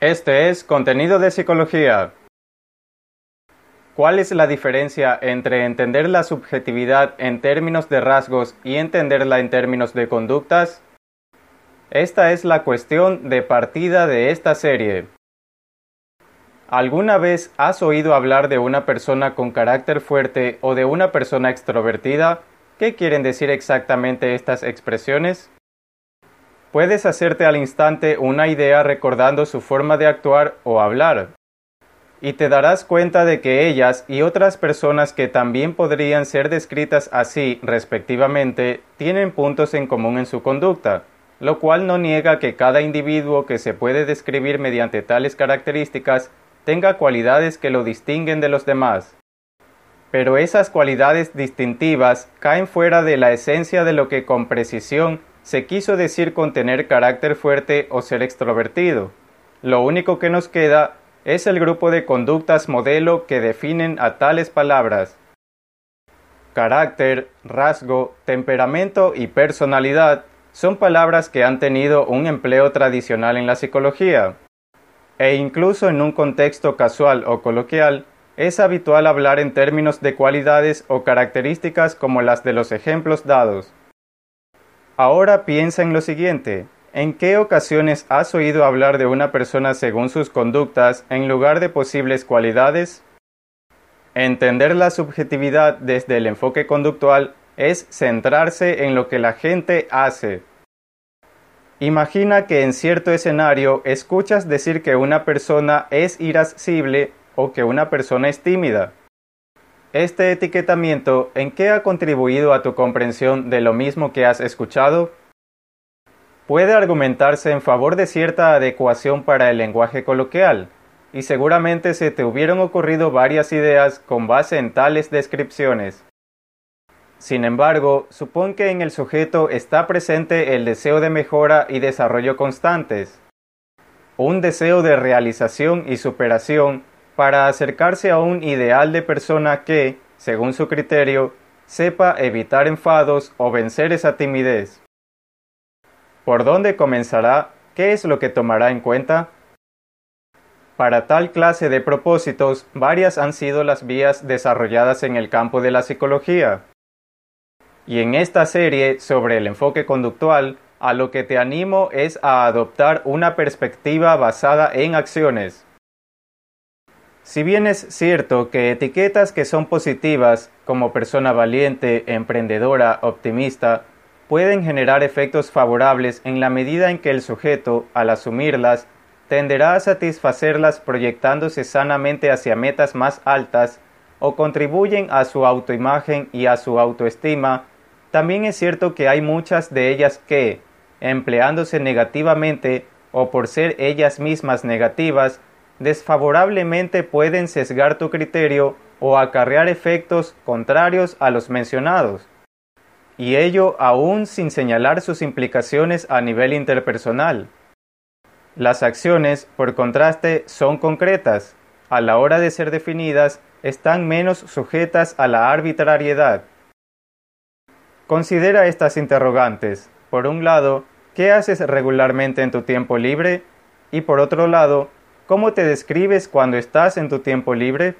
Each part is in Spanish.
Este es Contenido de Psicología. ¿Cuál es la diferencia entre entender la subjetividad en términos de rasgos y entenderla en términos de conductas? Esta es la cuestión de partida de esta serie. ¿Alguna vez has oído hablar de una persona con carácter fuerte o de una persona extrovertida? ¿Qué quieren decir exactamente estas expresiones? Puedes hacerte al instante una idea recordando su forma de actuar o hablar, y te darás cuenta de que ellas y otras personas que también podrían ser descritas así respectivamente tienen puntos en común en su conducta, lo cual no niega que cada individuo que se puede describir mediante tales características tenga cualidades que lo distinguen de los demás. Pero esas cualidades distintivas caen fuera de la esencia de lo que con precisión se quiso decir con tener carácter fuerte o ser extrovertido. Lo único que nos queda es el grupo de conductas modelo que definen a tales palabras. Carácter, rasgo, temperamento y personalidad son palabras que han tenido un empleo tradicional en la psicología. E incluso en un contexto casual o coloquial, es habitual hablar en términos de cualidades o características como las de los ejemplos dados. Ahora piensa en lo siguiente. ¿En qué ocasiones has oído hablar de una persona según sus conductas en lugar de posibles cualidades? Entender la subjetividad desde el enfoque conductival es centrarse en lo que la gente hace. Imagina que en cierto escenario escuchas decir que una persona es irascible o que una persona es tímida. Este etiquetamiento, ¿en qué ha contribuido a tu comprensión de lo mismo que has escuchado? Puede argumentarse en favor de cierta adecuación para el lenguaje coloquial, y seguramente se te hubieran ocurrido varias ideas con base en tales descripciones. Sin embargo, supón que en el sujeto está presente el deseo de mejora y desarrollo constantes, un deseo de realización y superación para acercarse a un ideal de persona que, según su criterio, sepa evitar enfados o vencer esa timidez. ¿Por dónde comenzará? ¿Qué es lo que tomará en cuenta? Para tal clase de propósitos, varias han sido las vías desarrolladas en el campo de la psicología. Y en esta serie sobre el enfoque conductual, a lo que te animo es a adoptar una perspectiva basada en acciones. Si bien es cierto que etiquetas que son positivas, como persona valiente, emprendedora, optimista, pueden generar efectos favorables en la medida en que el sujeto, al asumirlas, tenderá a satisfacerlas proyectándose sanamente hacia metas más altas o contribuyen a su autoimagen y a su autoestima, también es cierto que hay muchas de ellas que, empleándose negativamente o por ser ellas mismas negativas, desfavorablemente pueden sesgar tu criterio o acarrear efectos contrarios a los mencionados, y ello aún sin señalar sus implicaciones a nivel interpersonal. Las acciones, por contraste, son concretas, a la hora de ser definidas, están menos sujetas a la arbitrariedad. Considera estas interrogantes. Por un lado, ¿qué haces regularmente en tu tiempo libre? Y por otro lado, ¿Cómo te describes cuando estás en tu tiempo libre?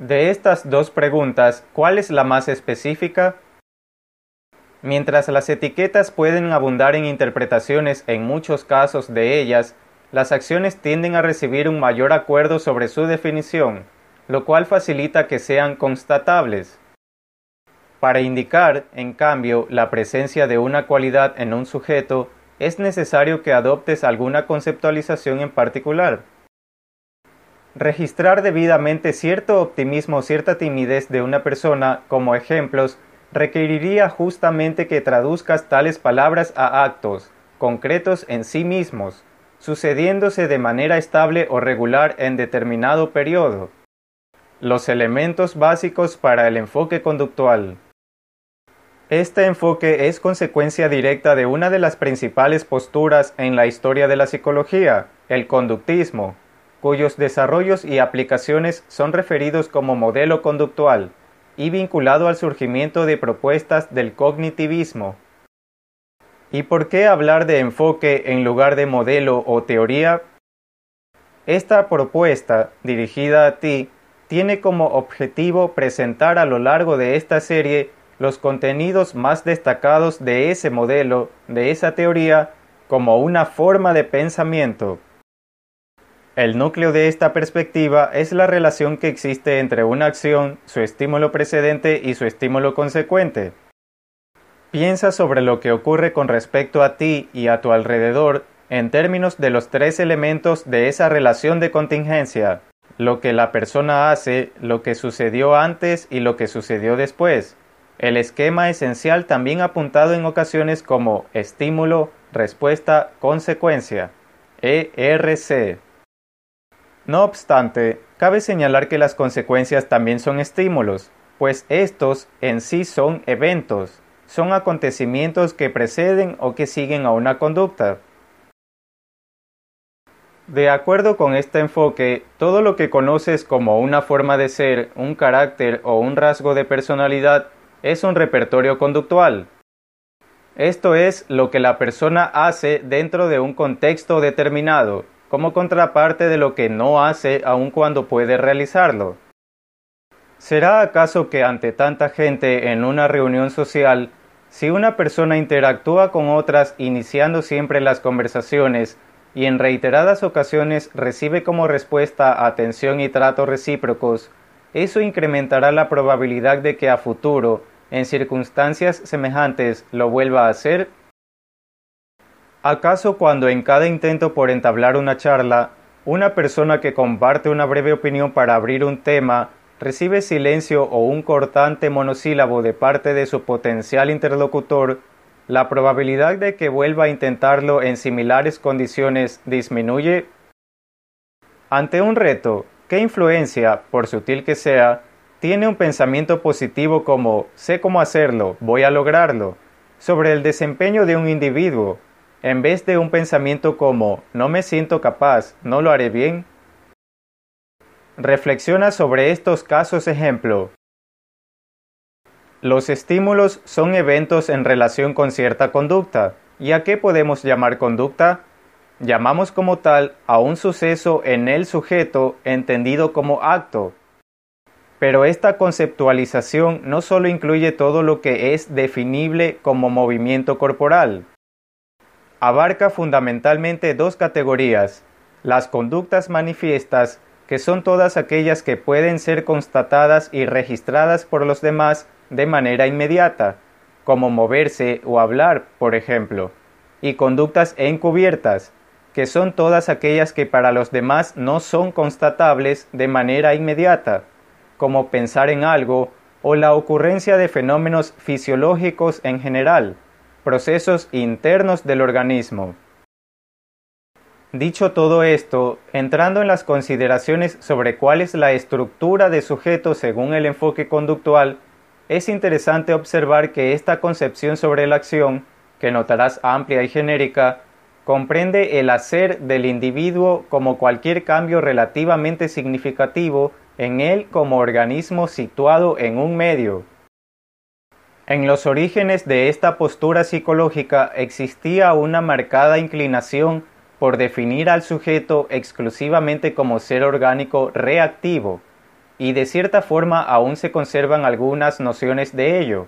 De estas dos preguntas, ¿cuál es la más específica? Mientras las etiquetas pueden abundar en interpretaciones en muchos casos de ellas, las acciones tienden a recibir un mayor acuerdo sobre su definición, lo cual facilita que sean constatables. Para indicar, en cambio, la presencia de una cualidad en un sujeto, es necesario que adoptes alguna conceptualización en particular. Registrar debidamente cierto optimismo o cierta timidez de una persona como ejemplos requeriría justamente que traduzcas tales palabras a actos concretos en sí mismos, sucediéndose de manera estable o regular en determinado periodo. Los elementos básicos para el enfoque conductual. Este enfoque es consecuencia directa de una de las principales posturas en la historia de la psicología, el conductismo, cuyos desarrollos y aplicaciones son referidos como modelo conductual y vinculado al surgimiento de propuestas del cognitivismo. ¿Y por qué hablar de enfoque en lugar de modelo o teoría? Esta propuesta, dirigida a ti, tiene como objetivo presentar a lo largo de esta serie los contenidos más destacados de ese modelo, de esa teoría, como una forma de pensamiento. El núcleo de esta perspectiva es la relación que existe entre una acción, su estímulo precedente y su estímulo consecuente. Piensa sobre lo que ocurre con respecto a ti y a tu alrededor en términos de los tres elementos de esa relación de contingencia, lo que la persona hace, lo que sucedió antes y lo que sucedió después. El esquema esencial también apuntado en ocasiones como estímulo, respuesta, consecuencia, ERC. No obstante, cabe señalar que las consecuencias también son estímulos, pues estos en sí son eventos, son acontecimientos que preceden o que siguen a una conducta. De acuerdo con este enfoque, todo lo que conoces como una forma de ser, un carácter o un rasgo de personalidad es un repertorio conductual. Esto es lo que la persona hace dentro de un contexto determinado, como contraparte de lo que no hace aun cuando puede realizarlo. ¿Será acaso que ante tanta gente en una reunión social si una persona interactúa con otras iniciando siempre las conversaciones y en reiteradas ocasiones recibe como respuesta atención y trato recíprocos, eso incrementará la probabilidad de que a futuro, en circunstancias semejantes, lo vuelva a hacer? ¿Acaso cuando en cada intento por entablar una charla, una persona que comparte una breve opinión para abrir un tema recibe silencio o un cortante monosílabo de parte de su potencial interlocutor, la probabilidad de que vuelva a intentarlo en similares condiciones disminuye. Ante un reto, ¿qué influencia, por sutil que sea, tiene un pensamiento positivo como sé cómo hacerlo, voy a lograrlo, sobre el desempeño de un individuo, en vez de un pensamiento como no me siento capaz, no lo haré bien? Reflexiona sobre estos casos ejemplo. Los estímulos son eventos en relación con cierta conducta. ¿Y a qué podemos llamar conducta? Llamamos como tal a un suceso en el sujeto entendido como acto. Pero esta conceptualización no solo incluye todo lo que es definible como movimiento corporal. Abarca fundamentalmente dos categorías, las conductas manifiestas que son todas aquellas que pueden ser constatadas y registradas por los demás de manera inmediata, como moverse o hablar, por ejemplo, y conductas encubiertas, que son todas aquellas que para los demás no son constatables de manera inmediata, como pensar en algo o la ocurrencia de fenómenos fisiológicos en general, procesos internos del organismo. Dicho todo esto, entrando en las consideraciones sobre cuál es la estructura de sujeto según el enfoque conductual, es interesante observar que esta concepción sobre la acción, que notarás amplia y genérica, comprende el hacer del individuo como cualquier cambio relativamente significativo en él como organismo situado en un medio. En los orígenes de esta postura psicológica existía una marcada inclinación por definir al sujeto exclusivamente como ser orgánico reactivo, y de cierta forma aún se conservan algunas nociones de ello.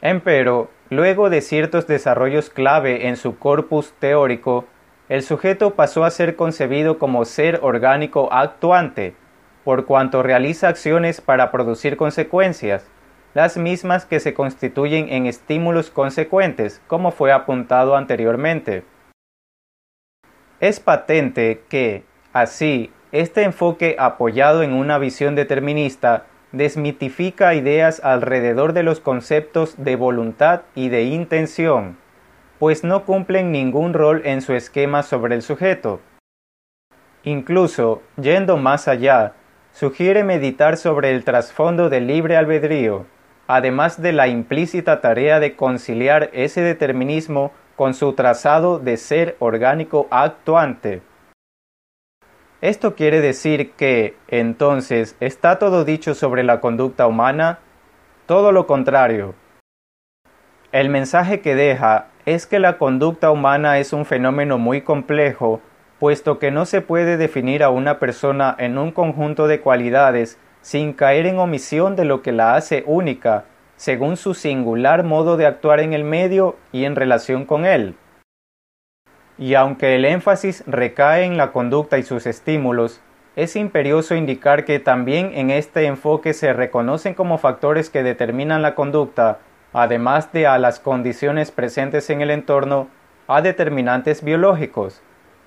Empero, luego de ciertos desarrollos clave en su corpus teórico, el sujeto pasó a ser concebido como ser orgánico actuante, por cuanto realiza acciones para producir consecuencias, las mismas que se constituyen en estímulos consecuentes, como fue apuntado anteriormente. Es patente que, así, este enfoque apoyado en una visión determinista desmitifica ideas alrededor de los conceptos de voluntad y de intención, pues no cumplen ningún rol en su esquema sobre el sujeto. Incluso, yendo más allá, sugiere meditar sobre el trasfondo del libre albedrío, además de la implícita tarea de conciliar ese determinismo con su trazado de ser orgánico actuante. Esto quiere decir que, entonces, ¿está todo dicho sobre la conducta humana? Todo lo contrario. El mensaje que deja es que la conducta humana es un fenómeno muy complejo, puesto que no se puede definir a una persona en un conjunto de cualidades sin caer en omisión de lo que la hace única, según su singular modo de actuar en el medio y en relación con él. Y aunque el énfasis recae en la conducta y sus estímulos, es imperioso indicar que también en este enfoque se reconocen como factores que determinan la conducta, además de a las condiciones presentes en el entorno, a determinantes biológicos,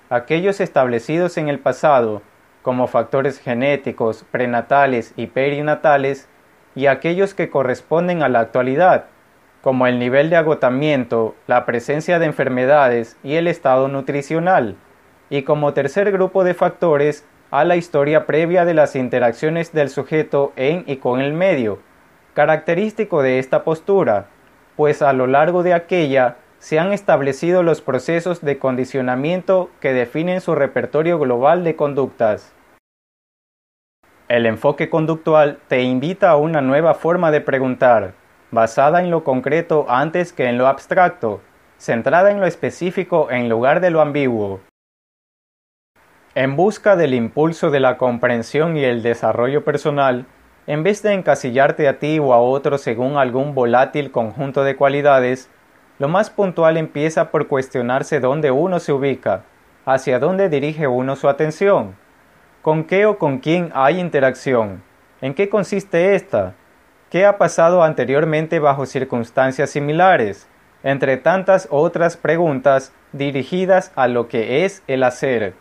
aquellos establecidos en el pasado, como factores genéticos, prenatales y perinatales, y aquellos que corresponden a la actualidad, como el nivel de agotamiento, la presencia de enfermedades y el estado nutricional, y como tercer grupo de factores a la historia previa de las interacciones del sujeto en y con el medio, característico de esta postura, pues a lo largo de aquella se han establecido los procesos de condicionamiento que definen su repertorio global de conductas. El enfoque conductual te invita a una nueva forma de preguntar, basada en lo concreto antes que en lo abstracto, centrada en lo específico en lugar de lo ambiguo. En busca del impulso de la comprensión y el desarrollo personal, en vez de encasillarte a ti o a otro según algún volátil conjunto de cualidades, lo más puntual empieza por cuestionarse dónde uno se ubica, hacia dónde dirige uno su atención, con qué o con quién hay interacción, en qué consiste esta, qué ha pasado anteriormente bajo circunstancias similares, entre tantas otras preguntas dirigidas a lo que es el hacer.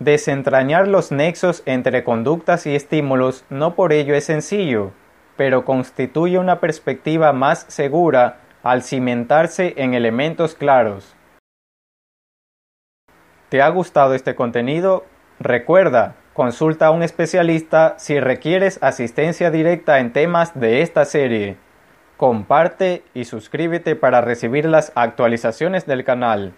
Desentrañar los nexos entre conductas y estímulos no por ello es sencillo, pero constituye una perspectiva más segura al cimentarse en elementos claros. ¿Te ha gustado este contenido? Recuerda, consulta a un especialista si requieres asistencia directa en temas de esta serie. Comparte y suscríbete para recibir las actualizaciones del canal.